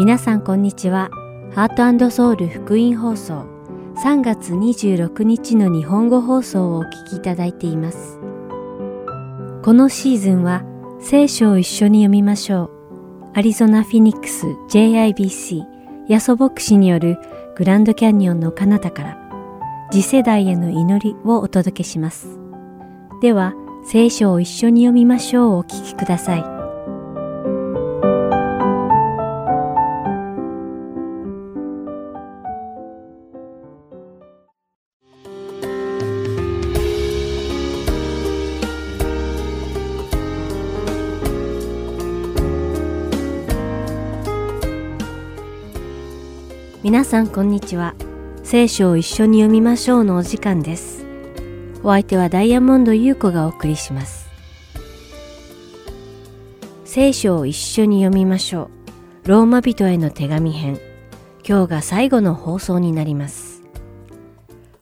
皆さんこんにちは。ハートソウル福音放送3月26日の日本語放送をお聞きいただいています。このシーズンは聖書を一緒に読みましょう。アリゾナ・フィニックス JIBC ヤソ牧師によるグランドキャニオンの彼方から次世代への祈りをお届けします。では、聖書を一緒に読みましょうをお聞きください。皆さんこんにちは。聖書を一緒に読みましょうのお時間です。お相手はダイヤモンド優子がお送りします。聖書を一緒に読みましょう。ローマ人への手紙編。今日が最後の放送になります。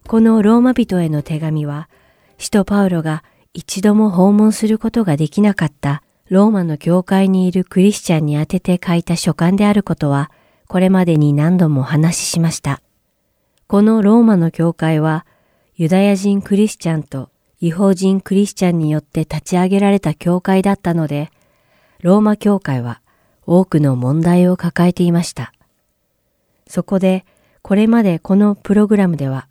このローマ人への手紙は、使徒パウロが一度も訪問することができなかったローマの教会にいるクリスチャンに宛てて書いた書簡であることは、これまでに何度もお話ししました。このローマの教会は、ユダヤ人クリスチャンと違法人クリスチャンによって立ち上げられた教会だったので、ローマ教会は多くの問題を抱えていました。そこで、これまでこのプログラムでは、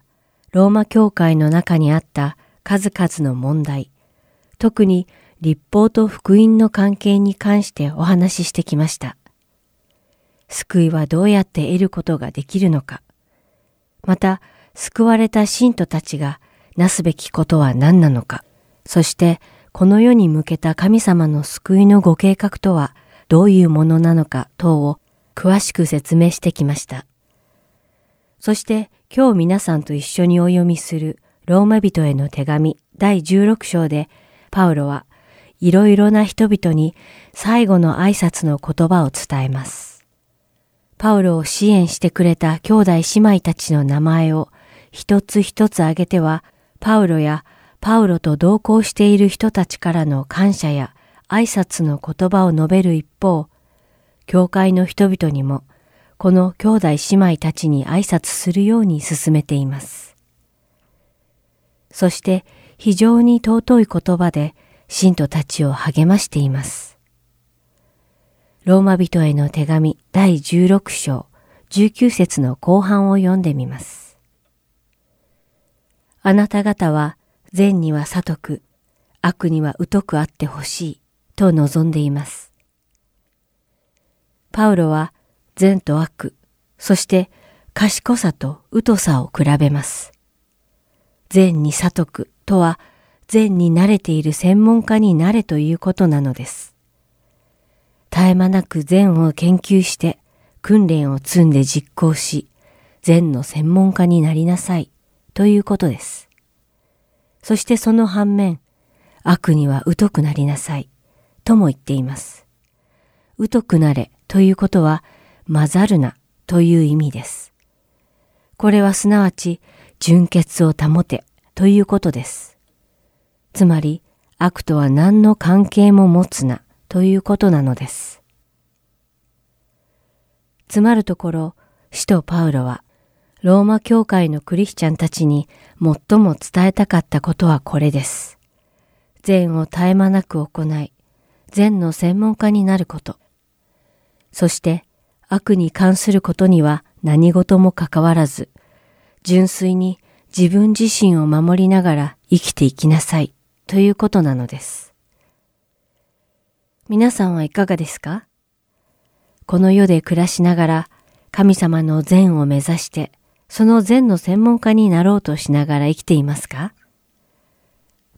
ローマ教会の中にあった数々の問題、特に立法と福音の関係に関してお話ししてきました。救いはどうやって得ることができるのか。また、救われた信徒たちがなすべきことは何なのか。そして、この世に向けた神様の救いのご計画とはどういうものなのか等を詳しく説明してきました。そして、今日皆さんと一緒にお読みするローマ人への手紙第16章で、パウロはいろいろな人々に最後の挨拶の言葉を伝えます。パウロを支援してくれた兄弟姉妹たちの名前を一つ一つ挙げては、パウロやパウロと同行している人たちからの感謝や挨拶の言葉を述べる一方、教会の人々にもこの兄弟姉妹たちに挨拶するように進めています。そして非常に尊い言葉で信徒たちを励ましています。ローマ人への手紙第16章19節の後半を読んでみます。あなた方は善には悟く、悪には疎くあってほしいと望んでいます。パウロは善と悪、そして賢さと疎さを比べます。善に悟くとは善に慣れている専門家になれということなのです。絶え間なく善を研究して訓練を積んで実行し、善の専門家になりなさいということです。そしてその反面、悪には疎くなりなさいとも言っています。疎くなれということは混ざるなという意味です。これはすなわち純潔を保てということです。つまり悪とは何の関係も持つなということなのです。つまるところ、使徒パウロは、ローマ教会のクリスチャンたちに最も伝えたかったことはこれです。善を絶え間なく行い、善の専門家になること。そして、悪に関することには何事も関わらず、純粋に自分自身を守りながら生きていきなさいということなのです。皆さんはいかがですか？この世で暮らしながら神様の善を目指してその善の専門家になろうとしながら生きていますか？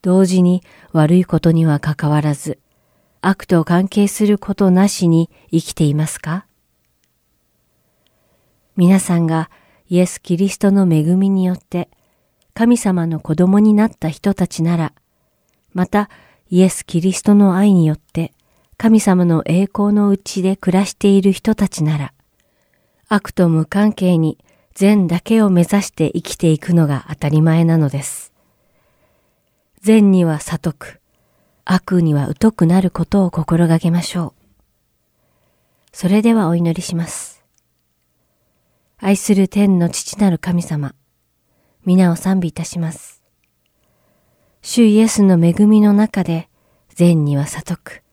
同時に悪いことには関わらず悪と関係することなしに生きていますか？皆さんがイエス・キリストの恵みによって神様の子供になった人たちなら、またイエス・キリストの愛によって神様の栄光のうちで暮らしている人たちなら、悪と無関係に善だけを目指して生きていくのが当たり前なのです。善には悟く、悪には疎くなることを心がけましょう。それではお祈りします。愛する天の父なる神様、皆を賛美いたします。主イエスの恵みの中で、善には悟く、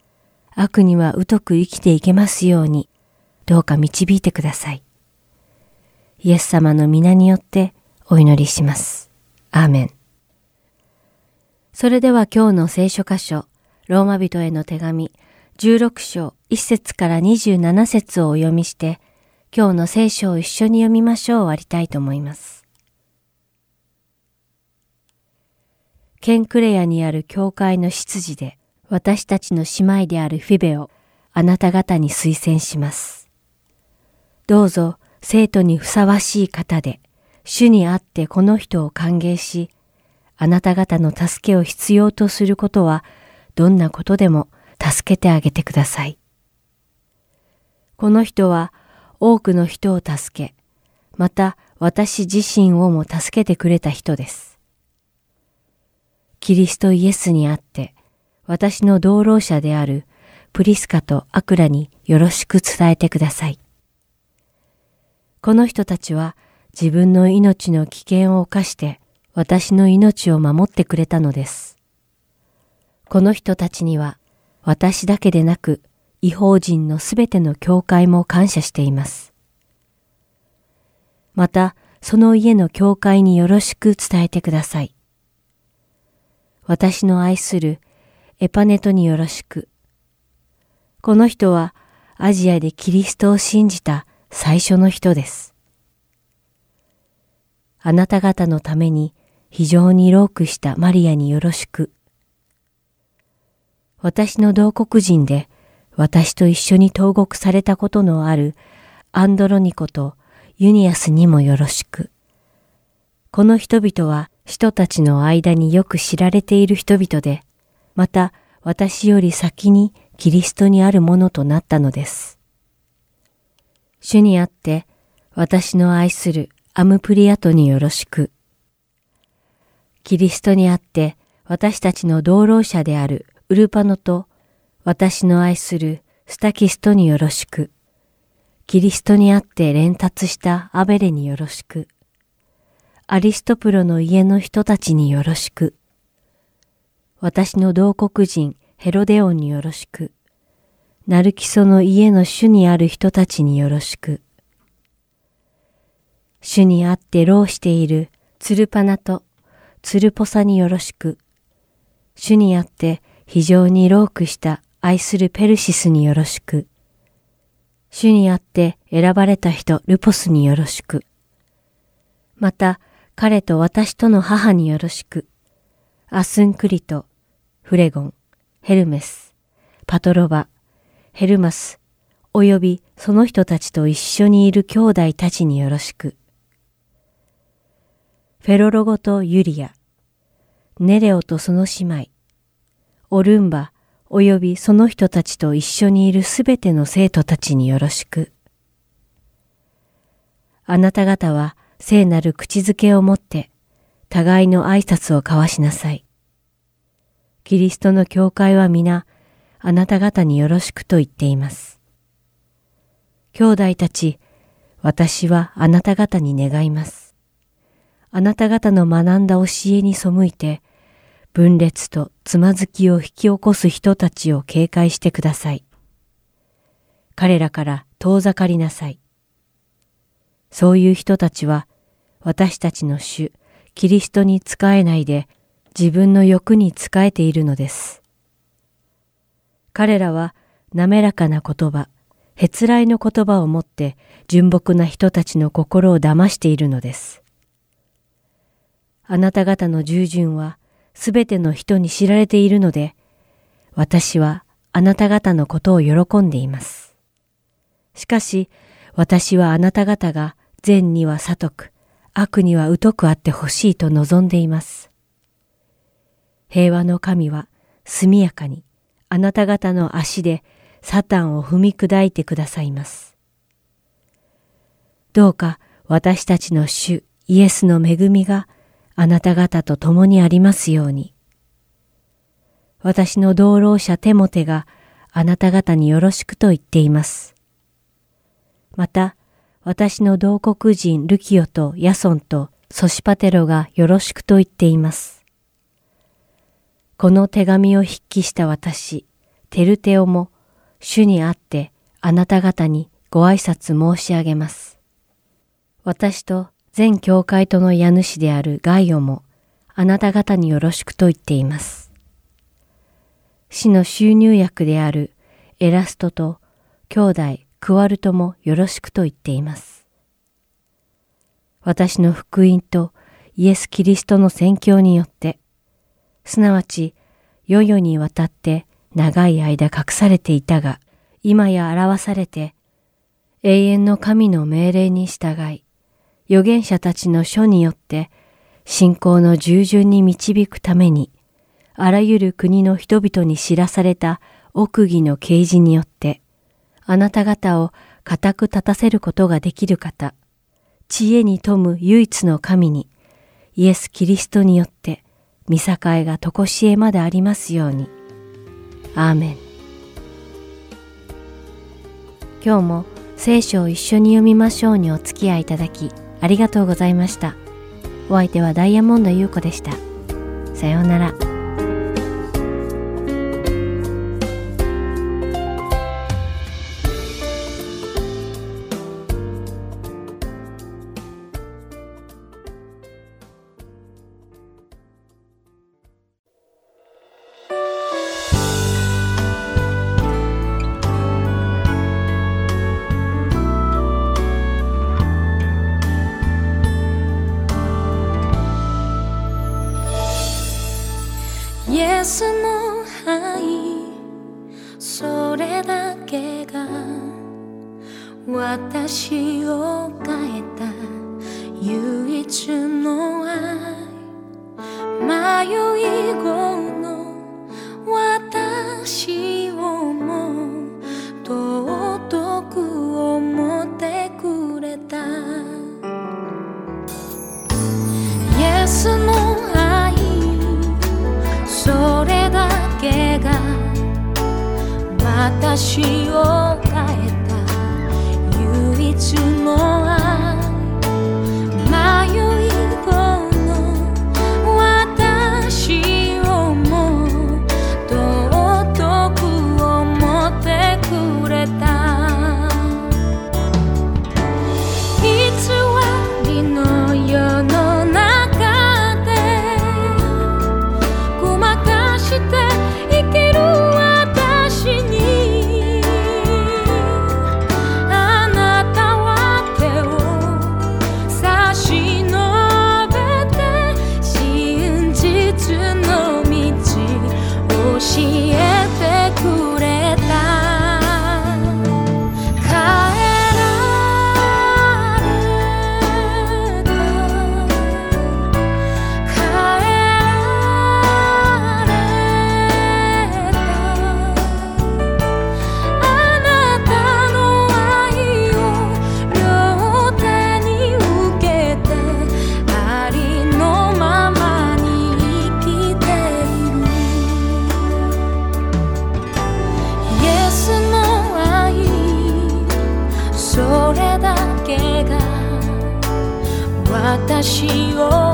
悪には疎く生きていけますように、どうか導いてください。イエス様の皆によってお祈りします。アーメン。それでは今日の聖書箇所、ローマ人への手紙、16章1節から27節をお読みして、今日の聖書を一緒に読みましょう終わりたいと思います。ケンクレアにある教会の執事で、私たちの姉妹であるフィベをあなた方に推薦します。どうぞ生徒にふさわしい方で、主にあってこの人を歓迎し、あなた方の助けを必要とすることは、どんなことでも助けてあげてください。この人は多くの人を助け、また私自身をも助けてくれた人です。キリストイエスにあって、私の同労者であるプリスカとアクラによろしく伝えてください。この人たちは自分の命の危険を冒して私の命を守ってくれたのです。この人たちには私だけでなく違法人のすべての教会も感謝しています。また、その家の教会によろしく伝えてください。私の愛するエパネトによろしく。この人はアジアでキリストを信じた最初の人です。あなた方のために非常にロークしたマリアによろしく。私の同国人で私と一緒に投獄されたことのあるアンドロニコとユニアスにもよろしく。この人々は人たちの間によく知られている人々で、また私より先にキリストにあるものとなったのです。主にあって私の愛するアムプリアトによろしく。キリストにあって私たちの同労者であるウルパノと私の愛するスタキストによろしく。キリストにあって連達したアベレによろしく。アリストプロの家の人たちによろしく。私の同国人ヘロデオンによろしく。ナルキソの家の主にある人たちによろしく。主にあって労しているツルパナとツルポサによろしく。主にあって非常にロークした愛するペルシスによろしく。主にあって選ばれた人ルポスによろしく。また彼と私との母によろしく。アスンクリト、フレゴン、ヘルメス、パトロバ、ヘルマス、およびその人たちと一緒にいる兄弟たちによろしく。フェロロゴとユリア、ネレオとその姉妹、オルンバ及びその人たちと一緒にいるすべての生徒たちによろしく。あなた方は聖なる口づけをもって互いの挨拶を交わしなさい。キリストの教会は皆あなた方によろしくと言っています。兄弟たち、私はあなた方に願います。あなた方の学んだ教えに背いて、分裂とつまずきを引き起こす人たちを警戒してください。彼らから遠ざかりなさい。そういう人たちは私たちの主、キリストに仕えないで自分の欲に仕えているのです。彼らは滑らかな言葉、へつらいの言葉をもって純朴な人たちの心を騙しているのです。あなた方の従順はすべての人に知られているので、私はあなた方のことを喜んでいます。しかし、私はあなた方が善には悟く、悪には疎くあってほしいと望んでいます。平和の神は速やかにあなた方の足でサタンを踏み砕いてくださいます。どうか私たちの主イエスの恵みがあなた方と共にありますように。私の同労者テモテがあなた方によろしくと言っています。また、私の同国人ルキオとヤソンとソシパテロがよろしくと言っています。この手紙を筆記した私、テルテオも主に会ってあなた方にご挨拶申し上げます。私と全教会との家主であるガイオもあなた方によろしくと言っています。死の収入役であるエラストと兄弟クワルトもよろしくと言っています。私の福音とイエス・キリストの宣教によって、すなわち世々にわたって長い間隠されていたが、今や表されて、永遠の神の命令に従い、預言者たちの書によって信仰の従順に導くために、あらゆる国の人々に知らされた奥義の啓示によって、あなた方を固く立たせることができる方、知恵に富む唯一の神に、イエス・キリストによって、見境がとこしえまでありますように。アーメン。今日も聖書を一緒に読みましょうにお付き合いいただき、ありがとうございました。お相手はダイヤモンド優子でした。さようなら。私を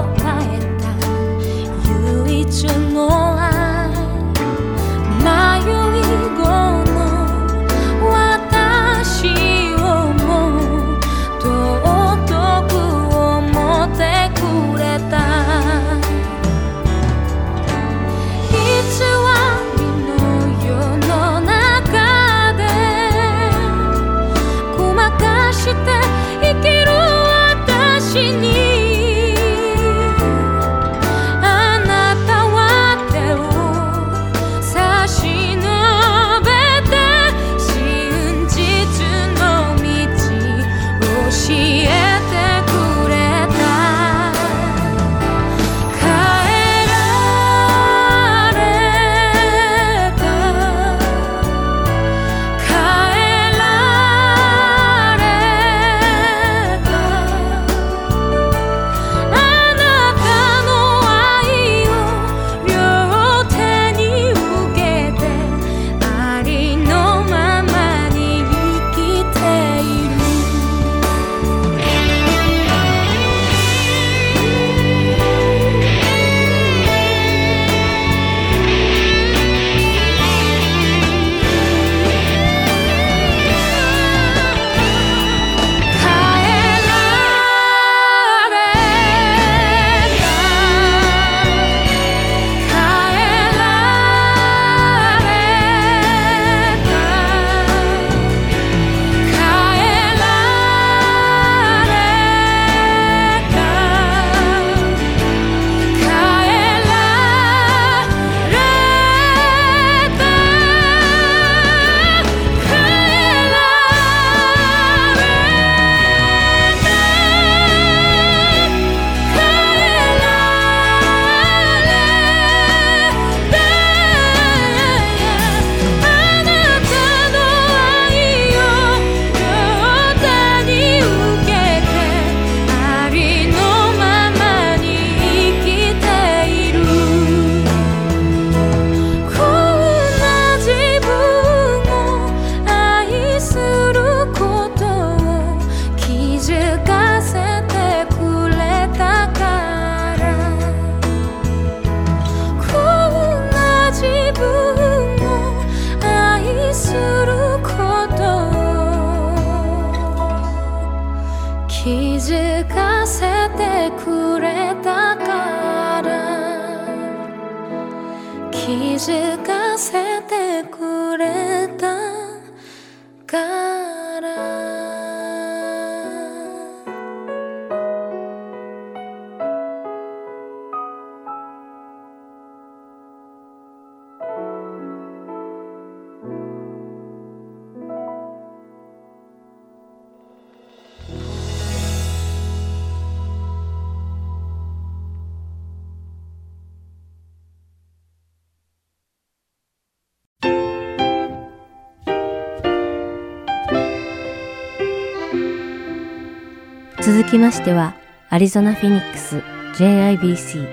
きましては、アリゾナ・フィニックス JIBC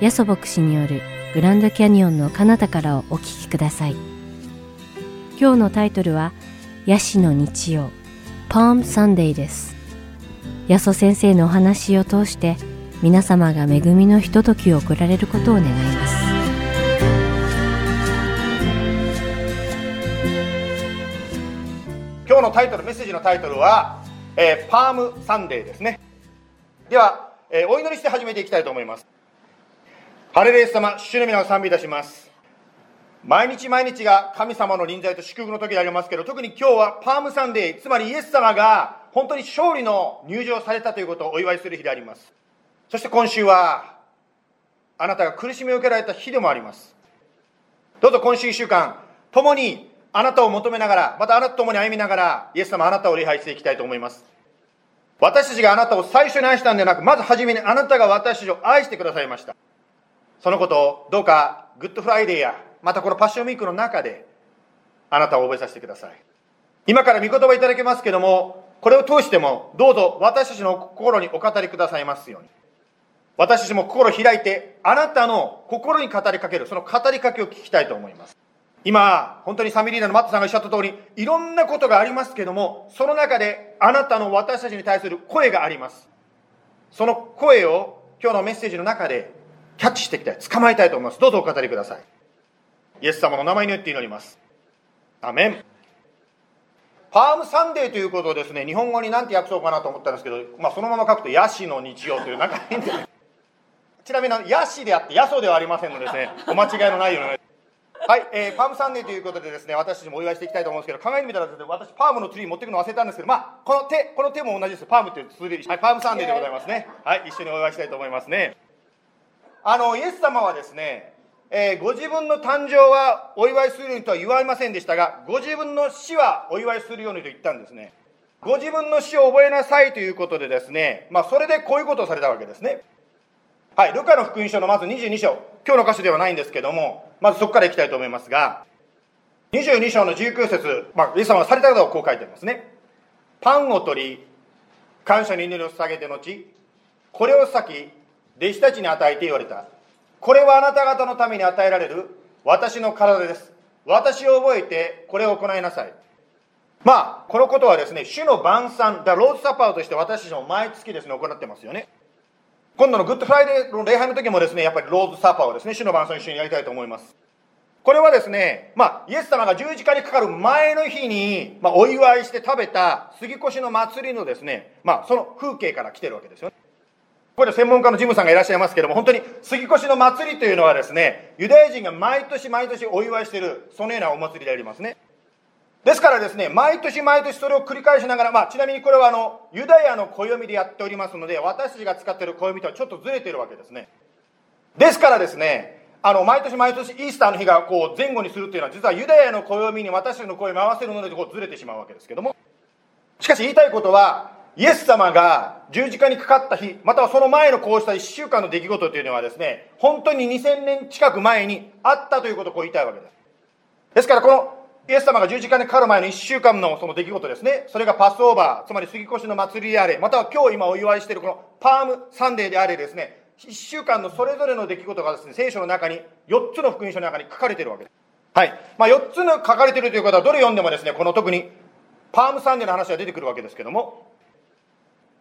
ヤソ牧師によるグランドキャニオンの彼方からをお聞きください。今日のタイトルは、ヤシの日曜、パームサンデーです。ヤソ先生のお話を通して、皆様が恵みのひとときを送られることを願います。今日のタイトルメッセージのタイトルは、えーパームサンデーですね。では、えーお祈りして始めていきたいと思います。ハレルヤ様主の皆を賛美いたします。毎日毎日が神様の臨在と祝福の時でありますけど特に今日はパームサンデーつまりイエス様が本当に勝利の入場されたということをお祝いする日であります。そして今週はあなたが苦しみを受けられた日でもあります。どうぞ今週1週間、共にあなたを求めながら、またあなたと共に歩みながら、イエス様あなたを礼拝していきたいと思います。私たちがあなたを最初に愛したんではなく、まず初めにあなたが私たちを愛してくださいました。そのことをどうか、 Good Friday や、またこの Passion Week の中で、あなたを覚えさせてください。今から御言葉いただけますけども、これを通しても、どうぞ私たちの心にお語りくださいますように。私たちも心を開いて、あなたの心に語りかける、その語りかけを聞きたいと思います。今、本当にサミリーナのマットさんがおっしゃった通り、いろんなことがありますけども、その中であなたの私たちに対する声があります。その声を今日のメッセージの中でキャッチしていきたい、捕まえたいと思います。どうぞお語りください。イエス様の名前によって祈ります。アメン。パームサンデーということをですね、日本語に何て訳そうかなと思ったんですけど、まあ、そのまま書くと、ヤシの日曜という、なんか変で、ちなみに、ヤシであって、ヤソではありませんのでですね、お間違いのないように。はい、えー Palm Sunday ということでですね、私たちもお祝いしていきたいと思うんですけど、考えてみたら、私、 palm の tree 持ってくの忘れたんですけど、まあ、この手、この手も同じです。 palm っていう tree、はい、 Palm Sunday でございますね。はい、一緒にお祝いしたいと思いますね。あの、イエス様はですね、えーご自分の誕生はお祝いするようにとは言われませんでしたが、ご自分の死はお祝いするようにと言ったんですね。ご自分の死を覚えなさいということでですね、まあ、それでこういうことをされたわけですね。はい、ルカの福音書のまず22章、今日の箇所ではないんですけども、まずそこからいきたいと思いますが、22章の19節、まあ、イエス様がされたことをこう書いてますね。パンを取り、感謝に祈りを捧げて後、これを先、弟子たちに与えて言われた。これはあなた方のために与えられる私の体です。私を覚えてこれを行いなさい。まあ、このことはですね、主の晩餐、だローズサパーとして私たちも毎月ですね、行ってますよね。今度の Good Friday の礼拝の時もですね、やっぱり Lord's Supper をですね、主の晩餐一緒にやりたいと思います。これはですね、まあ、イエス様が十字架にかかる前の日に、まあ、お祝いして食べた過越の祭りのですね、まあ、その風景から来てるわけですよね。ここで専門家のジムさんがいらっしゃいますけども、本当に過越の祭りというのはですね、ユダヤ人が毎年毎年お祝いしている、そのようなお祭りでありますね。ですからですね、毎年毎年それを繰り返しながら、まあ、ちなみにこれはあの、ユダヤの暦でやっておりますので、私たちが使っている暦とはちょっとずれてるわけですね。ですからですね、あの、毎年毎年イースターの日がこう前後にするっていうのは、実はユダヤの暦に私たちの暦を合わせるので、こうずれてしまうわけですけども。しかし言いたいことは、イエス様が十字架にかかった日、またはその前のこうした1週間の出来事というのはですね、本当に2000年近く前にあったということをこう言いたいわけです。ですからこのイエス様が十字架にかかる前の1週間のその出来事ですね、それがパスオーバー、つまり杉越の祭りであれ、または今日今お祝いしているこのパームサンデーであれですね、1週間のそれぞれの出来事がですね、聖書の中に、4つの福音書の中に書かれているわけです。はい。まあ4つの書かれているということは、どれ読んでもですね、この特に Palm Sunday の話が出てくるわけですけども、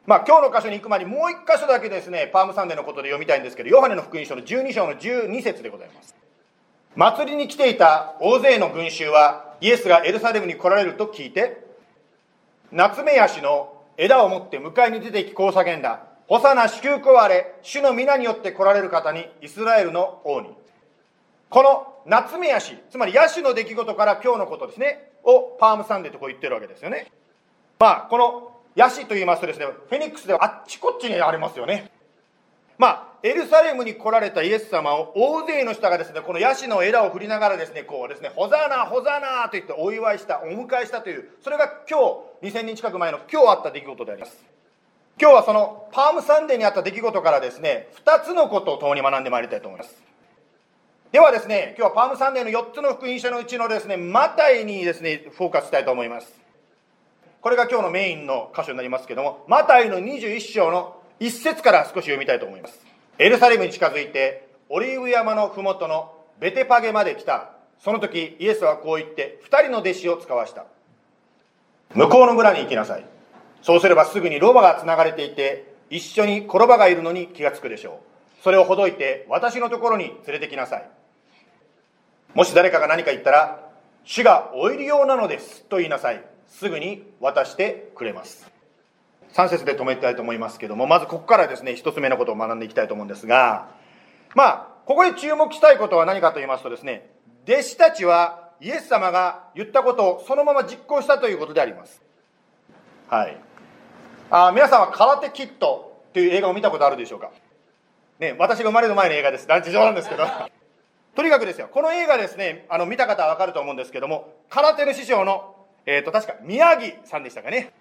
まあ今日の箇所に行く前にもう一箇所だけですね、 Palm Sunday のことで読みたいんですけど、ヨハネの福音書の12章の12節でございます。祭りに来ていた大勢の群衆は、イエスがエルサレムに来られると聞いて、なつめヤシの枝を持って迎えに出てきこう叫んだ。ホサナ祝福あれ、主の御名によって来られる方に、イスラエルの王に。このなつめヤシつまりヤシの出来事から今日のことですねを Palm Sunday とこう言ってるわけですよねまあこのヤシと言いますとですねフェニックスではあっちこっちにありますよねまあエルサレムに来られたイエス様を大勢の人がですねこのヤシの枝を振りながらですねこうですねホザーナホザーナと言ってお祝いしたお迎えしたというそれが今日2000年近く前の今日あった出来事であります。今日はその Palm Sunday にあった出来事からですね2つのことを共に学んでまいりたいと思います。ではですね今日はパームサンデーの4つの福音書のうちのですねマタイにですねフォーカスしたいと思います。これが今日のメインの箇所になりますけどもマタイの21章の1節から少し読みたいと思います。エルサレムに近づいてオリーブ山の麓のベテパゲまで来た。その時イエスはこう言って2人の弟子を使わした。向こうの村に行きなさい。そうすればすぐにロバがつながれていて一緒に転ばがいるのに気がつくでしょう。それをほどいて私のところに連れてきなさい。もし誰かが何か言ったら主がおいるようなのですと言いなさい。すぐに渡してくれます。3節で止めたいと思いますけどもまずここからですね1つ目のことを学んでいきたいと思うんですがまあここで注目したいことは何かと言いますとですね弟子たちはイエス様が言ったことをそのまま実行したということであります。はい。あ皆さんは「空手キット」という映画を見たことあるでしょうか？ね私が生まれる前の映画です。ランチ上なんですけど。とにかくですよこの映画ですねあの見た方は分かると思うんですけども空手の師匠の、えーと、確か宮城さんでしたかね。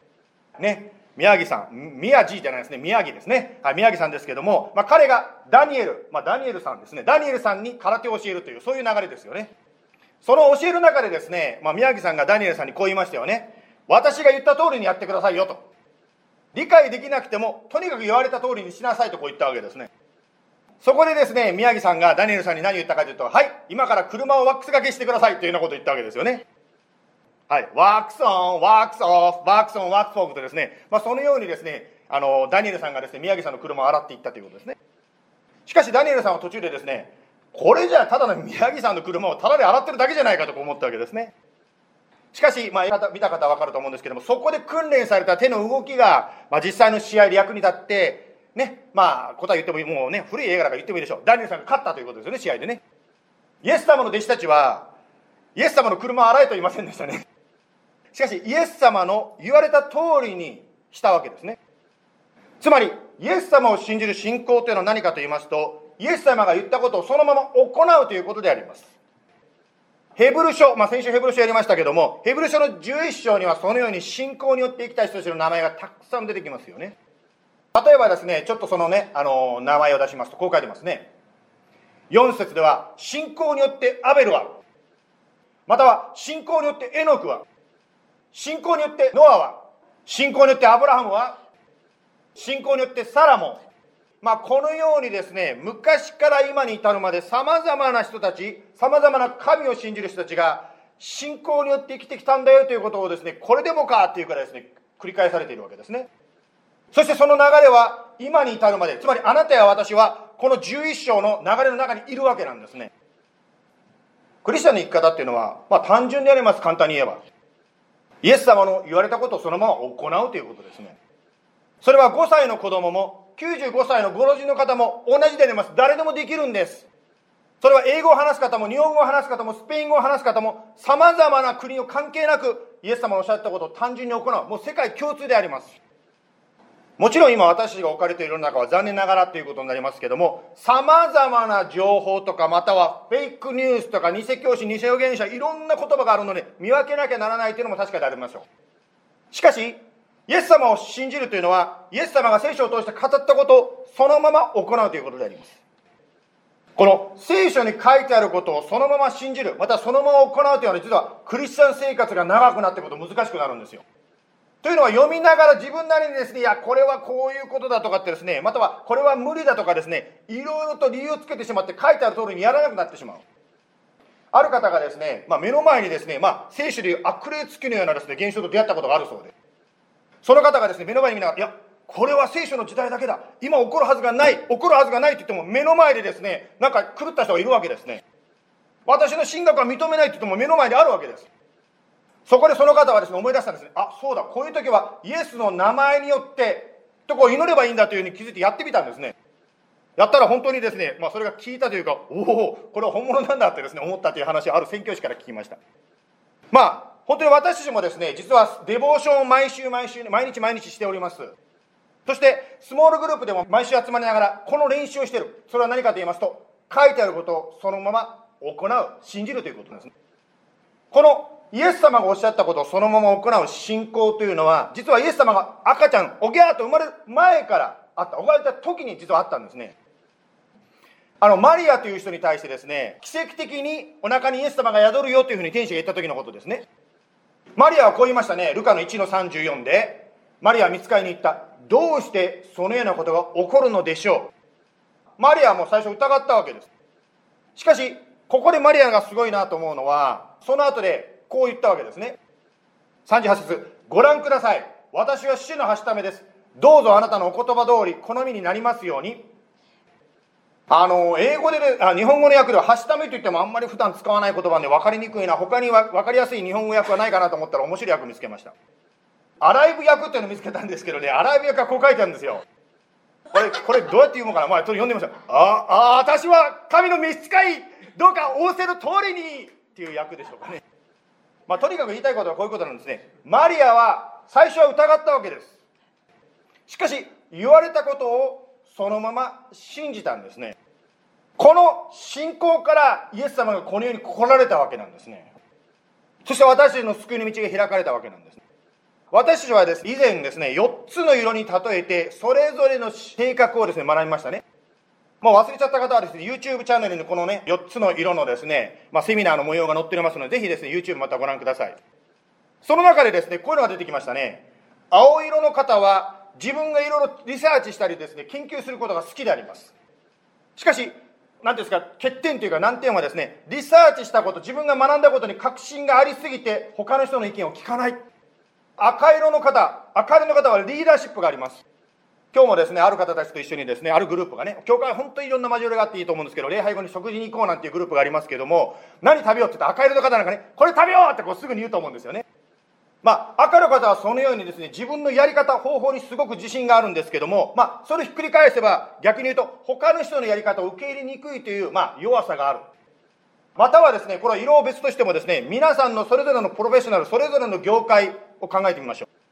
ね。宮城さん。宮城じゃないですね。宮城ですね、はい、宮城さんですけども、まあ、彼がダニエル、まあ、ダニエルさんですね。ダニエルさんに空手を教えるというそういう流れですよね。その教える中でですね、まあ、宮城さんがダニエルさんにこう言いましたよね。私が言った通りにやってくださいよと。理解できなくてもとにかく言われた通りにしなさいとこう言ったわけですね。そこでですね宮城さんがダニエルさんに何言ったかというとはい今から車をワックス掛けしてくださいというようなことを言ったわけですよね。はい、 wax on、wax off、wax on、wax off とですね、まあ、そのようにですね、あのダニエルさんがですね宮城さんの車を洗っていったということですね。しかしダニエルさんは途中でですね、これじゃただの宮城さんの車をただで洗ってるだけじゃないかと思ったわけですね。しかし、まあ、見た方は分かると思うんですけども、そこで訓練された手の動きが、まあ、実際の試合で役に立って、ね、まあ、答え言ってももうね、古い映画だから言ってもいいでしょう。ダニエルさんが勝ったということですよね、試合でね。イエス様の弟子たちは、イエス様の車を洗えと言いませんでしたね。しかしイエス様の言われた通りにしたわけですね。つまりイエス様を信じる信仰というのは何かと言いますとイエス様が言ったことをそのまま行うということであります。ヘブル書、まあ、先週ヘブル書やりましたけどもヘブル書の11章にはそのように信仰によって生きた人たちの名前がたくさん出てきますよね。例えばですねちょっとそのねあの名前を出しますとこう書いてますね。4節では信仰によってアベルはまたは信仰によってエノクは信仰によってノアは信仰によってアブラハムは信仰によってサラもまあ、このようにですね昔から今に至るまでさまざまな人たちさまざまな神を信じる人たちが信仰によって生きてきたんだよということをですねこれでもかっていうからですね繰り返されているわけですね。そしてその流れは今に至るまでつまりあなたや私はこの11章の流れの中にいるわけなんですね。クリスチャンの生き方っていうのは、まあ、単純であります簡単に言えば。イエス様の言われたことをそのまま行うということですね。それは5歳の子供も95歳のご老人の方も同じであります。誰でもできるんです。それは英語を話す方も日本語を話す方もスペイン語を話す方もさまざまな国を関係なくイエス様のおっしゃったことを単純に行う。もう世界共通であります。もちろん今私たちが置かれている中は残念ながらということになりますけども、様々な情報とか、またはフェイクニュースとか、偽教師、偽預言者、いろんな言葉があるので、見分けなきゃならないというのも確かでありましょう。しかし、イエス様を信じるというのは、イエス様が聖書を通して語ったことをそのまま行うということであります。この聖書に書いてあることをそのまま信じる、またそのまま行うというのは、実はクリスチャン生活が長くなっていくこと難しくなるんですよ。というのは読みながら自分なりにですね、いや、これはこういうことだとかってですね、またはこれは無理だとかですね、いろいろと理由をつけてしまって書いてある通りにやらなくなってしまう。ある方がですね、まあ、目の前にですね、まあ、聖書でいう悪霊つきのようなですね、現象と出会ったことがあるそうで。その方がですね、目の前に見ながら、いや、これは聖書の時代だけだ。今起こるはずがない。起こるはずがないって言っても、目の前でですね、なんか狂った人がいるわけですね。私の神学は認めないって言っても目の前にあるわけです。そこでその方はですね、思い出したんですね。あ、そうだ、こういう時はイエスの名前によって、とこう祈ればいいんだというふうに気づいてやってみたんですね。やったら本当にですね、まあ、それが聞いたというか、おお、これは本物なんだってですね、思ったという話をある宣教師から聞きました。まあ、本当に私たちもですね、実はデボーションを毎週毎週、毎日毎日しております。そして、スモールグループでも毎週集まりながら、この練習をしている。それは何かと言いますと、書いてあることをそのまま行う、信じるということですね。このイエス様がおっしゃったことをそのまま行う信仰というのは、実はイエス様が赤ちゃん、おぎゃーと生まれる前からあった、生まれた時に実はあったんですね。あの、マリアという人に対してですね、奇跡的にお腹にイエス様が宿るよというふうに天使が言った時のことですね。マリアはこう言いましたね。ルカの1の34で、マリアは見つかりに行った。どうしてそのようなことが起こるのでしょう。マリアも最初疑ったわけです。しかし、ここでマリアがすごいなと思うのは、その後でこう言ったわけですね。38節ご覧ください。私は主のはしためです。どうぞあなたのお言葉通り、好みになりますように。あの、英語で、あ日本語の訳では、はしためといってもあんまり普段使わない言葉で分かりにくいな、他に分かりやすい日本語訳はないかなと思ったら面白い訳見つけました。アライブ訳っていうのを見つけたんですけどね、アライブ訳はこう書いてあるんですよ。これ、これどうやって読むかな？まあ、ちょっと読んでみましょう。ああ、私は神の召使い、どうか仰せる通りにっていう訳でしょうかね。まあ、とにかく言いたいことはこういうことなんですね。マリアは最初は疑ったわけです。しかし、言われたことをそのまま信じたんですね。この信仰からイエス様がこの世に来られたわけなんですね。そして私たちの救いの道が開かれたわけなんです。私たちはですね、以前ですね、4つの色に例えて、それぞれの性格をですね、学びましたね。もう忘れちゃった方はですね、YouTube チャンネルにこのね、4つの色のですね、まあ、セミナーの模様が載っておりますので、ぜひですね、YouTube またご覧ください。その中でですね、こういうのが出てきましたね。青色の方は、自分がいろいろリサーチしたりですね、研究することが好きであります。しかし、何ですか、欠点というか難点はですね、リサーチしたこと、自分が学んだことに確信がありすぎて、他の人の意見を聞かない。赤色の方、赤色の方はリーダーシップがあります。今日もですね、ある方たちと一緒にですね、あるグループがね、教会は本当にいろんな交わりがあっていいと思うんですけど、礼拝後に食事に行こうなんていうグループがありますけども、何食べようって言ったら赤色の方なんかね、これ食べようってこうすぐに言うと思うんですよね。まあ、赤の方はそのようにですね、自分のやり方、方法にすごく自信があるんですけども、まあ、それひっくり返せば、逆に言うと、他の人のやり方を受け入れにくいという、まあ、弱さがある。またはですね、これは色を別としてもですね、皆さんのそれぞれのプロフェッショナル、それぞれの業界を考えてみましょう。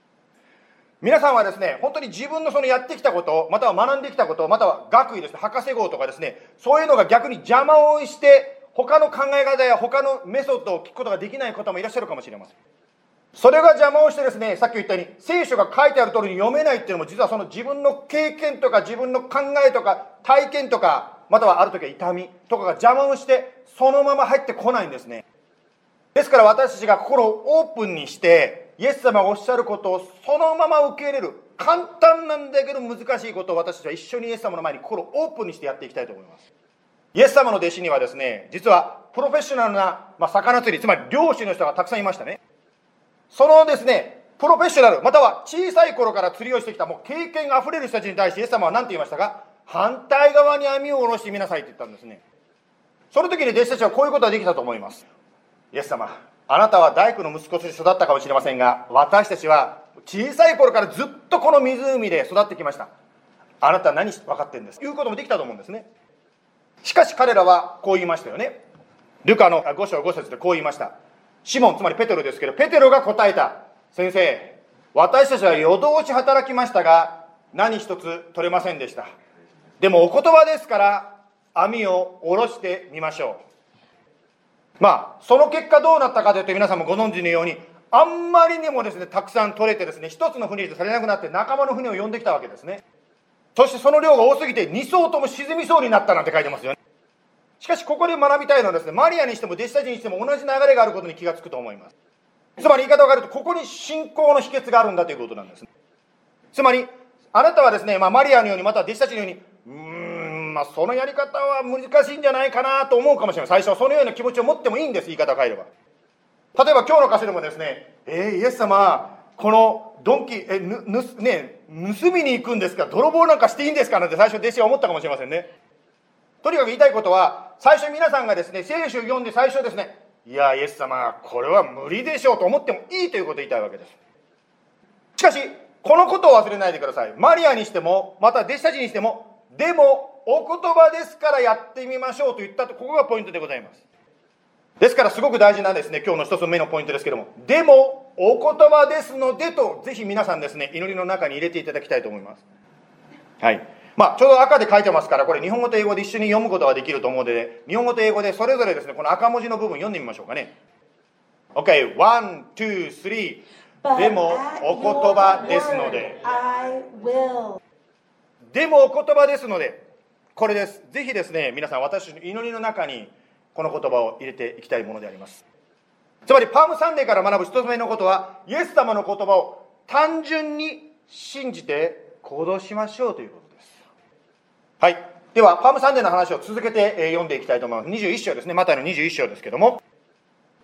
皆さんはですね、本当に自分のそのやってきたこと、または学んできたこと、または学位ですね、博士号とかですね、そういうのが逆に邪魔をして、他の考え方や他のメソッドを聞くことができない方もいらっしゃるかもしれません。それが邪魔をしてですね、さっき言ったように、聖書が書いてある通りに読めないっていうのも、実はその自分の経験とか、自分の考えとか、体験とか、またはある時は痛みとかが邪魔をして、そのまま入ってこないんですね。ですから私たちが心をオープンにして、イエス様がおっしゃることをそのまま受け入れる。簡単なんだけど難しいことを私たちは一緒にイエス様の前に心をオープンにしてやっていきたいと思います。イエス様の弟子にはですね、実はプロフェッショナルな、まあ、魚釣り、つまり漁師の人がたくさんいましたね。そのですね、プロフェッショナル、または小さい頃から釣りをしてきた、もう経験あふれる人たちに対して、イエス様は何て言いましたか？反対側に網を下ろしてみなさいって言ったんですね。その時に弟子たちはこういうことができたと思います。イエス様、あなたは大工の息子として育ったかもしれませんが、私たちは小さい頃からずっとこの湖で育ってきました。あなたは何分かってるんですいうこともできたと思うんですね。しかし彼らはこう言いましたよね。ルカの5章5節でこう言いました。シモン、つまりペテロですけど、ペテロが答えた。先生、私たちは夜通し働きましたが、何一つ取れませんでした。でもお言葉ですから、網を下ろしてみましょう。まあ、その結果どうなったかというと、皆さんもご存知のように、あんまりにもですね、たくさん取れてですね、一つの船でされなくなって仲間の船を呼んできたわけですね。そしてその量が多すぎて、2艘とも沈みそうになったなんて書いてますよね。しかしここで学びたいのはですね、マリアにしても弟子たちにしても同じ流れがあることに気がつくと思います。つまり言い方を変えると、ここに信仰の秘訣があるんだということなんです。つまり、あなたはですね、まあ、マリアのように、または弟子たちのように、まあ、そのやり方は難しいんじゃないかなと思うかもしれない。最初はそのような気持ちを持ってもいいんです、言い方を変えれば。例えば今日の歌詞でもですね、えー、イエス様、このドンキ、え、ぬ、ぬ、ね、盗みに行くんですか泥棒なんかしていいんですかなんて最初弟子は思ったかもしれませんね。とにかく言いたいことは、最初皆さんがですね、聖書を読んで最初ですね、いや、イエス様、これは無理でしょうと思ってもいいということを言いたいわけです。しかし、このことを忘れないでください。マリアにしても、また弟子たちにしても、でも、お言葉ですからやってみましょうと言ったとここがポイントでございます。ですからすごく大事なんですね今日の一つ目のポイントですけどもでもお言葉ですのでとぜひ皆さんですね祈りの中に入れていただきたいと思います。はい。まあ、ちょうど赤で書いてますからこれ日本語と英語で一緒に読むことができると思うので日本語と英語でそれぞれですねこの赤文字の部分読んでみましょうかね。OK one two three でもお言葉ですので。I will. でもお言葉ですのでこれです。ぜひですね皆さん私の祈りの中にこの言葉を入れていきたいものであります。つまり Palm Sunday から学ぶ一つ目のことはイエス様の言葉を単純に信じて行動しましょうということです。はい。では Palm Sunday の話を続けて読んでいきたいと思います。21章ですね。マタイの21章ですけども。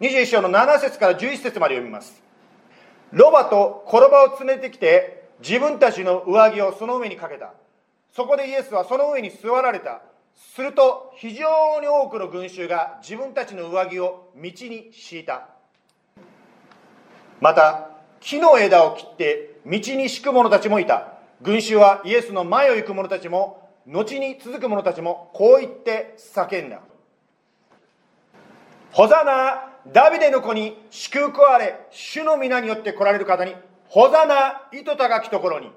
21章の7節から11節まで読みます。ロバとコロバを連れてきて自分たちの上着をその上にかけた。そこでイエスはその上に座られた。すると非常に多くの群衆が自分たちの上着を道に敷いた。また木の枝を切って道に敷く者たちもいた。群衆はイエスの前を行く者たちも後に続く者たちもこう言って叫んだ。ホサナダビデの子に祝福あれ。主の御名によって来られる方にホサナいと高きところに。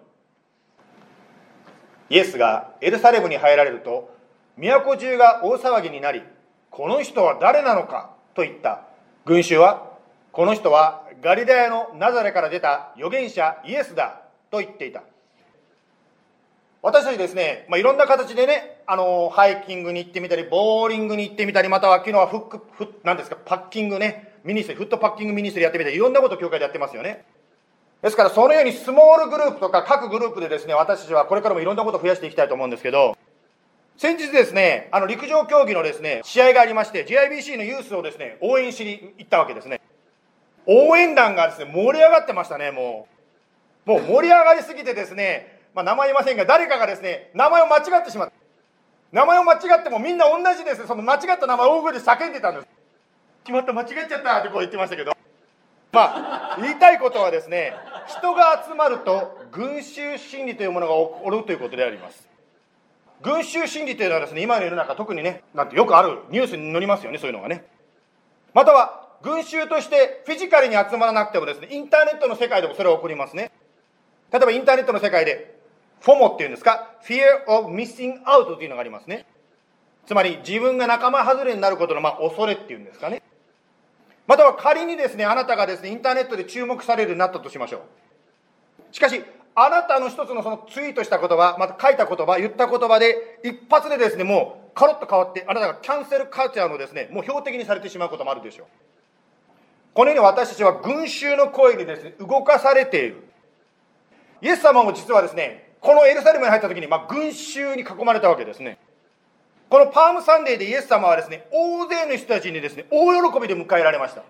イエスがエルサレムに入られると都中が大騒ぎになりこの人は誰なのか？と言った。群衆はこの人はガリラヤのナザレから出た預言者イエスだと言っていた。私たちですね、まあ、いろんな形でね、あのハイキングに行ってみたり、ボーリングに行ってみたり、または昨日はフック、フッ、なんですか、 packing ね、 ministry、food packing ministry やってみたり、いろんなことを教会でやってますよね。ですから、そのようにスモールグループとか各グループでですね、私たちはこれからもいろんなことを増やしていきたいと思うんですけど、先日ですね、あの陸上競技のですね、試合がありまして、GIBC のユースをですね、応援しに行ったわけですね。応援団がですね、盛り上がってましたね、もう。もう盛り上がりすぎてですね、まあ、名前言いませんが、誰かがですね、名前を間違ってしまった。名前を間違ってもみんな同じですね、その間違った名前を大声で叫んでたんです。しまった、間違っちゃったってこう言ってましたけど。まあ、言いたいことはですね、人が集まると群衆心理というものが起こるということであります。群衆心理というのはですね、今の世の中特にね、なんてよくあるニュースに載りますよね、そういうのがね。または、群衆としてフィジカルに集まらなくてもですね、インターネットの世界でもそれは起こりますね。例えばインターネットの世界で、フォモっていうんですか、Fear of Missing Out というのがありますね。つまり自分が仲間外れになることのまあ恐れっていうんですかね。または仮にですね、あなたがですね、インターネットで注目されるようになったとしましょう。しかし、あなたの一つのそのツイートした言葉、また書いた言葉、言った言葉で、一発でですね、もうカロッと変わって、あなたがキャンセルカルチャーのですね、もう標的にされてしまうこともあるでしょう。このように私たちは群衆の声にですね、動かされている。イエス様も実はですね、このエルサレムに入った時に、まあ、群衆に囲まれたわけですね。このパームサンデーでイエス様はですね、大勢の人たちにですね、大喜びで迎えられました。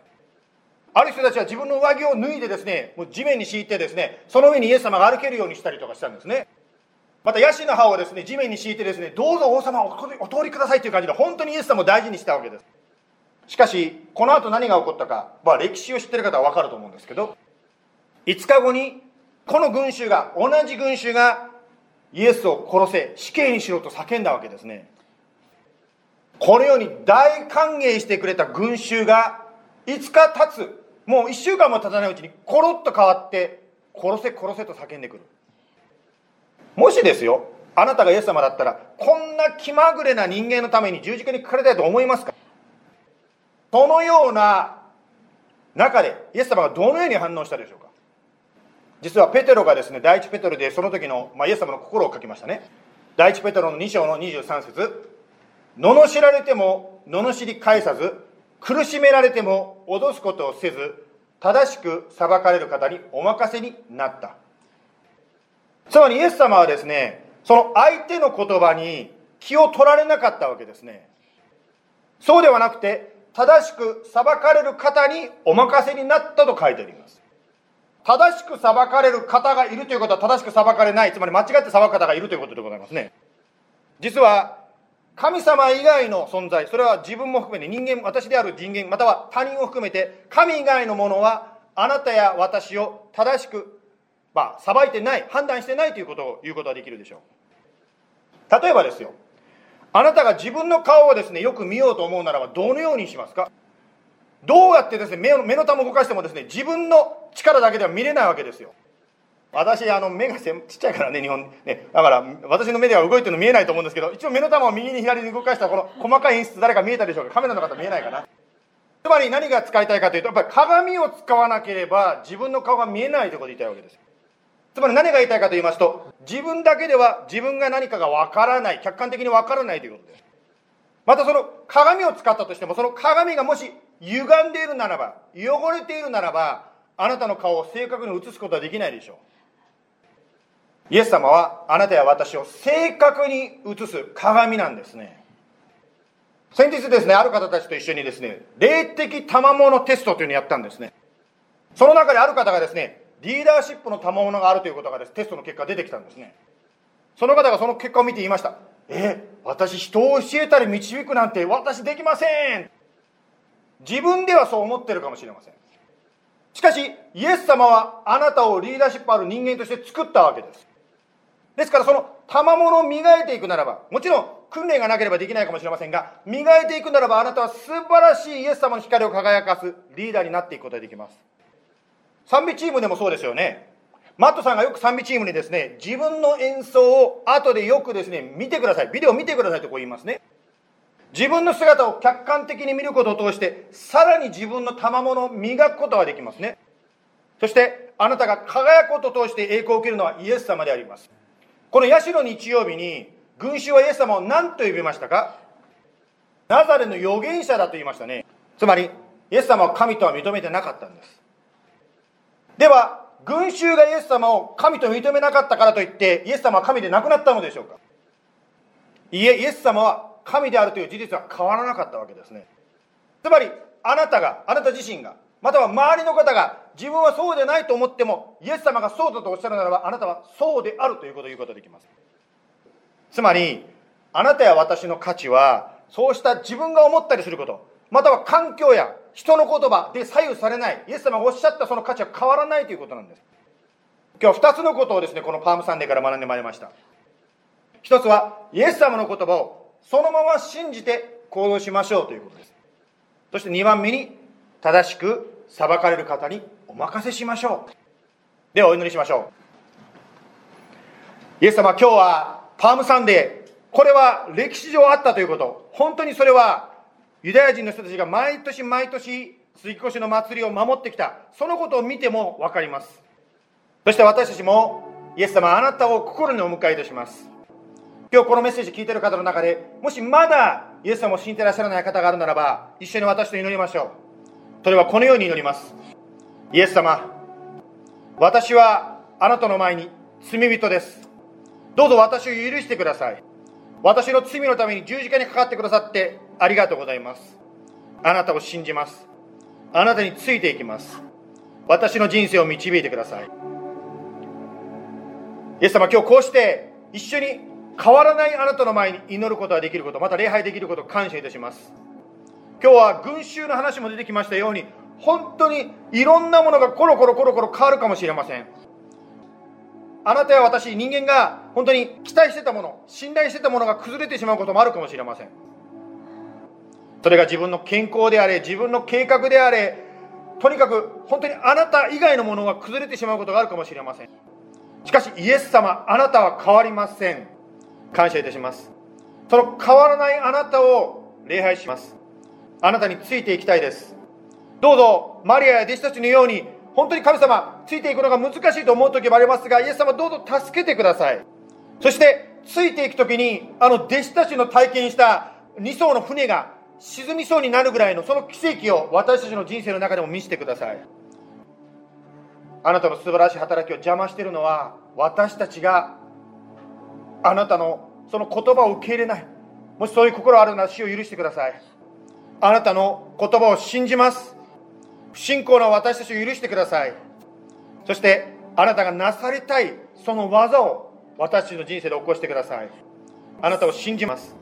ある人たちは自分の上着を脱いでですね、もう地面に敷いてですね、その上にイエス様が歩けるようにしたりとかしたんですね。また、ヤシの葉をですね、地面に敷いてですね、どうぞ王様お通りくださいという感じで、本当にイエス様を大事にしたわけです。しかし、この後何が起こったか、まあ、歴史を知ってる方はわかると思うんですけど、5日後に、この群衆が、同じ群衆が、イエスを殺せ、死刑にしろと叫んだわけですね。このように大歓迎してくれた群衆が、5日経つ、もう1週間も経たないうちに、コロッと変わって、殺せ殺せと叫んでくる。もしですよ、あなたがイエス様だったら、こんな気まぐれな人間のために十字架にかかれたいと思いますか？そのような中で、イエス様がどのように反応したでしょうか？実はペテロがですね、第一ペテロでその時の、まあ、イエス様の心を書きましたね。第一ペテロの2章の23節罵られても罵り返さず、苦しめられても脅すことをせず、正しく裁かれる方にお任せになった。つまりイエス様はですね、その相手の言葉に気を取られなかったわけですね。そうではなくて、正しく裁かれる方にお任せになったと書いてあります。正しく裁かれる方がいるということは正しく裁かれない、つまり間違って裁く方がいるということでございますね。実は、神様以外の存在、それは自分も含めて人間、私である人間、または他人を含めて、神以外のものは、あなたや私を正しく、まあ、裁いてない、判断してないということを言うことができるでしょう。例えばですよ、あなたが自分の顔をですねよく見ようと思うならばどのようにしますか？どうやってですね目の目の玉を動かしてもですね自分の力だけでは見れないわけですよ。私あの目がちっちゃいからね日本ねだから私の目では動いてるの見えないと思うんですけど一応目の玉を右に左に動かしたこの細かい演出誰か見えたでしょうか？カメラの方見えないかな？つまり何が使いたいかというとやっぱり鏡を使わなければ自分の顔が見えないということを言いたいわけですつまり何が言いたいかと言いますと自分だけでは自分が何かがわからない客観的にわからないということです。またその鏡を使ったとしてもその鏡がもし歪んでいるならば汚れているならばあなたの顔を正確に映すことはできないでしょう。イエス様はあなたや私を正確に映す鏡なんですね。先日ですねある方たちと一緒にですね霊的賜物テストというのをやったんですね。その中である方がですねリーダーシップの賜物があるということがですテストの結果出てきたんですね。その方がその結果を見て言いました。え私人を教えたり導くなんて私できません。自分ではそう思ってるかもしれません。しかしイエス様はあなたをリーダーシップある人間として作ったわけです。ですからその賜物を磨いていくならばもちろん訓練がなければできないかもしれませんが磨いていくならばあなたは素晴らしいイエス様の光を輝かすリーダーになっていくことができます。賛美チームでもそうですよね。マットさんがよく賛美チームにですね自分の演奏を後でよくですね見てください。ビデオ見てくださいとこう言いますね。自分の姿を客観的に見ることを通してさらに自分の賜物を磨くことができますね。そしてあなたが輝くことを通して栄光を受けるのはイエス様であります。このヤシの日曜日に群衆はイエス様を何と呼びましたか？ナザレの預言者だと言いましたね。つまりイエス様は神とは認めてなかったんです。では群衆がイエス様を神と認めなかったからといってイエス様は神でなくなったのでしょうか？いえイエス様は神であるという事実は変わらなかったわけですね。つまりあなたがあなた自身がまたは周りの方が自分はそうでないと思ってもイエス様がそうだとおっしゃるならばあなたはそうであるということを言うことができます。つまりあなたや私の価値はそうした自分が思ったりすることまたは環境や人の言葉で左右されないイエス様がおっしゃったその価値は変わらないということなんです。今日は2つのことをですねこのパームサンデーから学んでまいりました。一つはイエス様の言葉をそのまま信じて行動しましょうということです。そして2番目に正しく裁かれる方にお任せしましょう。ではお祈りしましょう。イエス様今日はパームサンデー。これは歴史上あったということ。本当にそれはユダヤ人の人たちが毎年毎年杉越の祭りを守ってきた。そのことを見ても分かります。そして私たちもイエス様あなたを心にお迎えいたします。今日このメッセージ聞いている方の中でもしまだイエス様を信じてらっしゃらない方があるならば一緒に私と祈りましょう。それはこのように祈ります。イエス様私はあなたの前に罪人です。どうぞ私を許してください。私の罪のために十字架にかかってくださってありがとうございます。あなたを信じます。あなたについていきます。私の人生を導いてください。イエス様今日こうして一緒に変わらないあなたの前に祈ることができることまた礼拝できることを感謝いたします。今日は群衆の話も出てきましたように本当にいろんなものがコロコロコロコロ変わるかもしれません。あなたや私人間が本当に期待してたもの信頼してたものが崩れてしまうこともあるかもしれません。それが自分の健康であれ自分の計画であれとにかく本当にあなた以外のものが崩れてしまうことがあるかもしれません。しかしイエス様あなたは変わりません。感謝いたします。その変わらないあなたを礼拝します。あなたについていきたいです。どうぞマリアや弟子たちのように本当に神様ついていくのが難しいと思う時もありますがイエス様どうぞ助けてください。そしてついていく時にあの弟子たちの体験した2艘の船が沈みそうになるぐらいのその奇跡を私たちの人生の中でも見せてください。あなたの素晴らしい働きを邪魔しているのは私たちがあなたのその言葉を受け入れない。もしそういう心あるなら死を許してください。あなたの言葉を信じます。不信仰な私たちを許してください。そしてあなたがなされたいその技を私の人生で起こしてください。あなたを信じます。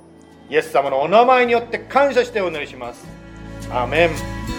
イエス様のお名前によって感謝してお祈りします。アーメン。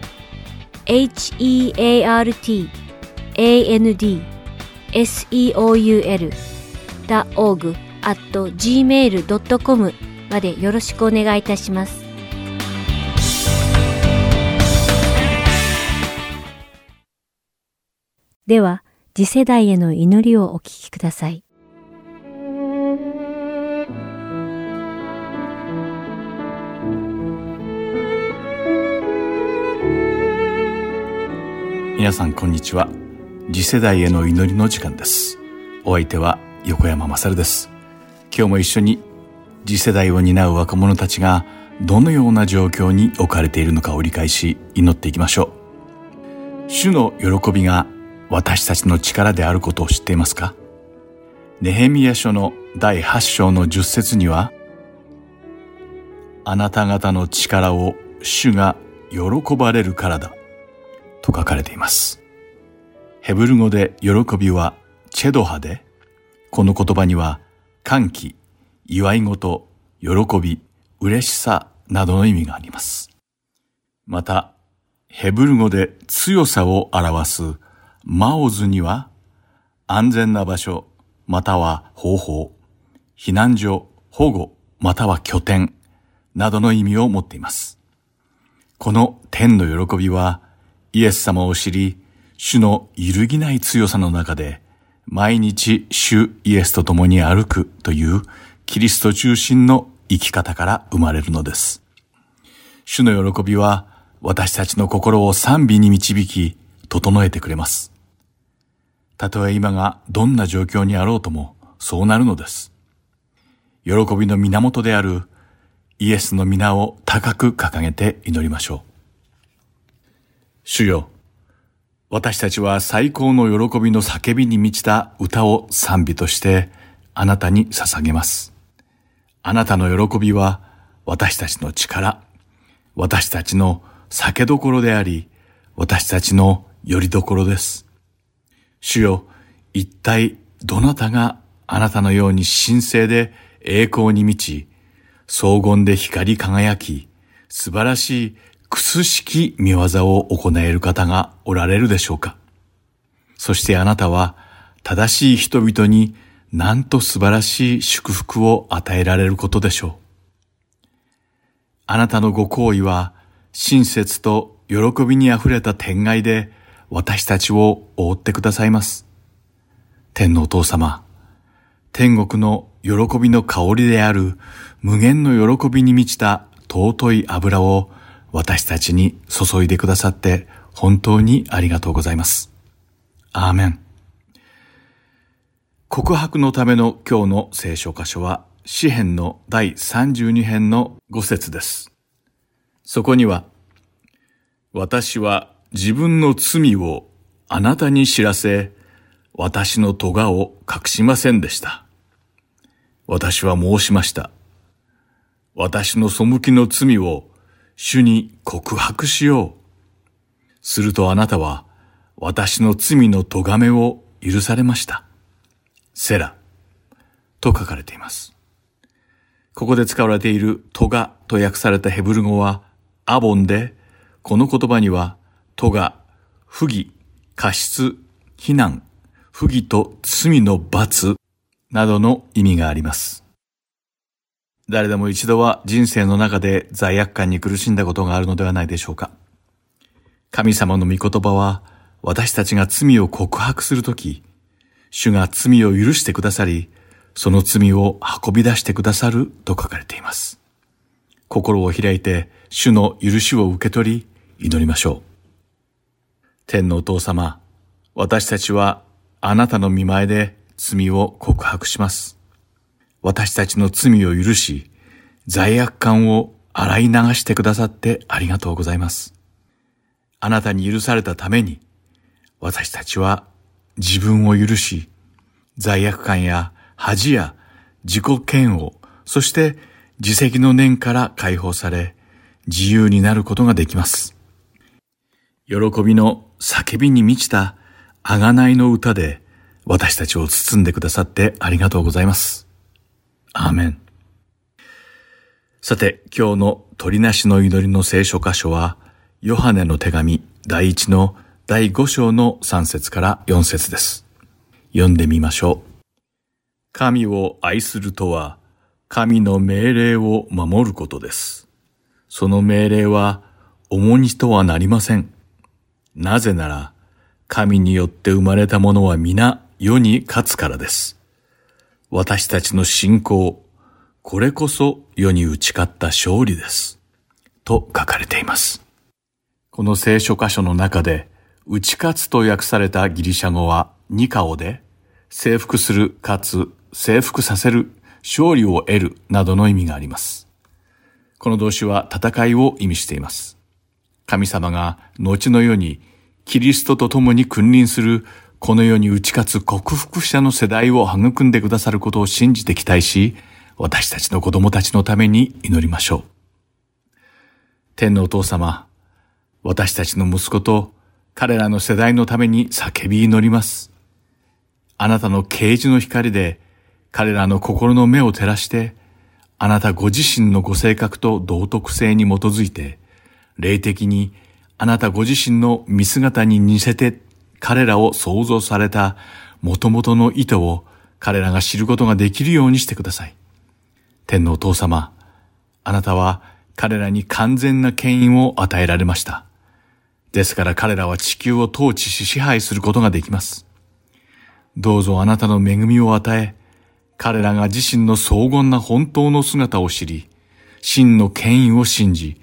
heartandseoul.org at gmail.com までよろしくお願いいたします。では、次世代への祈りをお聞きください。皆さんこんにちは。次世代への祈りの時間です。お相手は横山まさるです。今日も一緒に次世代を担う若者たちがどのような状況に置かれているのかを理解し祈っていきましょう。主の喜びが私たちの力であることを知っていますか？ネヘミヤ書の第8章の10節にはあなた方の力を主が喜ばれるからだ。と書かれています。ヘブル語で喜びはチェドハで、この言葉には歓喜、祝い事、喜び、嬉しさなどの意味があります。また、ヘブル語で強さを表すマオズには安全な場所または方法、避難所、保護または拠点などの意味を持っています。この天の喜びはイエス様を知り、主の揺るぎない強さの中で、毎日主イエスと共に歩くというキリスト中心の生き方から生まれるのです。主の喜びは私たちの心を賛美に導き、整えてくれます。たとえ今がどんな状況にあろうとも、そうなるのです。喜びの源であるイエスの皆を高く掲げて祈りましょう。主よ、私たちは最高の喜びの叫びに満ちた歌を賛美としてあなたに捧げます。あなたの喜びは私たちの力、私たちの酒どころであり、私たちの拠り所です。主よ、一体どなたがあなたのように神聖で栄光に満ち、荘厳で光り輝き、素晴らしいくすしき見業を行える方がおられるでしょうかそしてあなたは正しい人々になんと素晴らしい祝福を与えられることでしょう。あなたのご行為は親切と喜びに溢れた天外で私たちを覆ってくださいます。天のお父様、天国の喜びの香りである無限の喜びに満ちた尊い油を私たちに注いでくださって本当にありがとうございます。アーメン。告白のための今日の聖書箇所は詩編の第32編の5節です。そこには、私は自分の罪をあなたに知らせ、私の咎を隠しませんでした。私は申しました。私の背きの罪を主に告白しよう。するとあなたは私の罪の咎めを許されました。セラと書かれています。ここで使われているトガと訳されたヘブル語はアボンで、この言葉にはトガ、不義、過失、非難、不義と罪の罰などの意味があります。誰でも一度は人生の中で罪悪感に苦しんだことがあるのではないでしょうか。神様の御言葉は私たちが罪を告白するとき、主が罪を許してくださり、その罪を運び出してくださると書かれています。心を開いて主の許しを受け取り祈りましょう。天のお父様、私たちはあなたの見前で罪を告白します。私たちの罪を許し、罪悪感を洗い流してくださってありがとうございます。あなたに許されたために、私たちは自分を許し、罪悪感や恥や自己嫌悪、そして自責の念から解放され、自由になることができます。喜びの叫びに満ちた贖いの歌で私たちを包んでくださってありがとうございます。アーメン。さて、今日の鳥なしの祈りの聖書箇所は、ヨハネの手紙第一の第5章の3節から4節です。読んでみましょう。神を愛するとは、神の命令を守ることです。その命令は重荷とはなりません。なぜなら、神によって生まれたものは皆世に勝つからです。私たちの信仰、これこそ世に打ち勝った勝利です。と書かれています。この聖書箇所の中で、打ち勝つと訳されたギリシャ語はニカオで、征服するかつ征服させる、勝利を得るなどの意味があります。この動詞は戦いを意味しています。神様が後の世にキリストと共に君臨するこの世に打ち勝つ克服者の世代を育んでくださることを信じて期待し、私たちの子供たちのために祈りましょう。天のお父様、私たちの息子と彼らの世代のために叫び祈ります。あなたの啓示の光で彼らの心の目を照らして、あなたご自身のご性格と道徳性に基づいて、霊的にあなたご自身の見姿に似せて彼らを創造された元々の意図を彼らが知ることができるようにしてください。天のお父様、あなたは彼らに完全な権威を与えられました。ですから彼らは地球を統治し支配することができます。どうぞあなたの恵みを与え、彼らが自身の荘厳な本当の姿を知り、真の権威を信じ、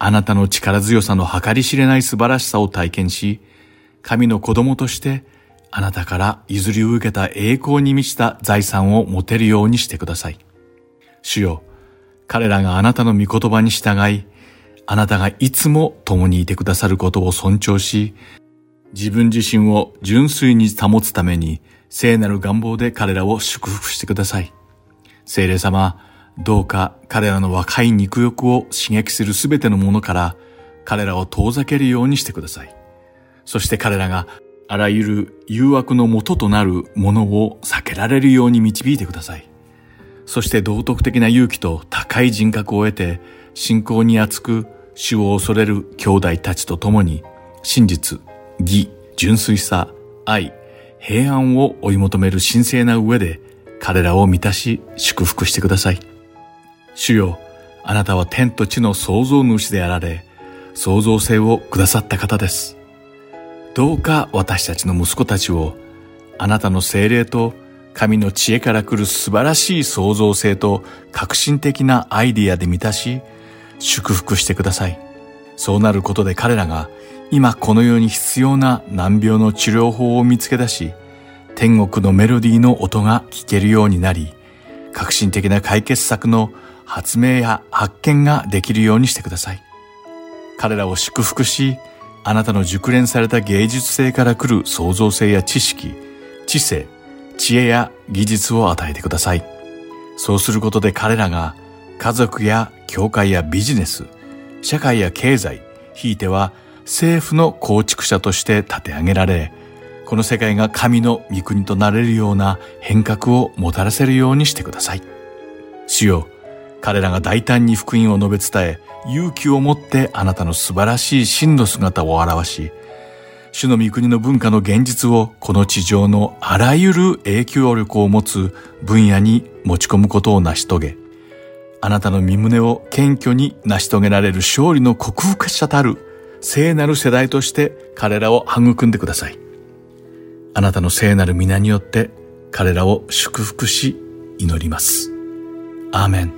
あなたの力強さの計り知れない素晴らしさを体験し、神の子供としてあなたから譲り受けた栄光に満ちた財産を持てるようにしてください。主よ、彼らがあなたの御言葉に従い、あなたがいつも共にいてくださることを尊重し、自分自身を純粋に保つために聖なる願望で彼らを祝福してください。聖霊様、どうか彼らの若い肉欲を刺激するすべてのものから彼らを遠ざけるようにしてください。そして彼らがあらゆる誘惑の元となるものを避けられるように導いてください。そして道徳的な勇気と高い人格を得て信仰に厚く主を恐れる兄弟たちと共に真実、義、純粋さ、愛、平安を追い求める神聖な上で彼らを満たし祝福してください。主よ、あなたは天と地の創造主であられ、創造性をくださった方です。どうか私たちの息子たちを、あなたの精霊と神の知恵から来る素晴らしい創造性と革新的なアイディアで満たし、祝福してください。そうなることで彼らが今この世に必要な難病の治療法を見つけ出し、天国のメロディーの音が聞けるようになり、革新的な解決策の発明や発見ができるようにしてください。彼らを祝福し、あなたの熟練された芸術性から来る創造性や知識、知性、知恵や技術を与えてください。そうすることで彼らが家族や教会やビジネス、社会や経済、ひいては政府の構築者として立て上げられ、この世界が神の御国となれるような変革をもたらせるようにしてください。主よ、彼らが大胆に福音を述べ伝え、勇気を持ってあなたの素晴らしい真の姿を表し、主の御国の文化の現実をこの地上のあらゆる影響力を持つ分野に持ち込むことを成し遂げ、あなたの身胸を謙虚に成し遂げられる勝利の克服者たる聖なる世代として彼らを育んでください。あなたの聖なる皆によって彼らを祝福し祈ります。アーメン。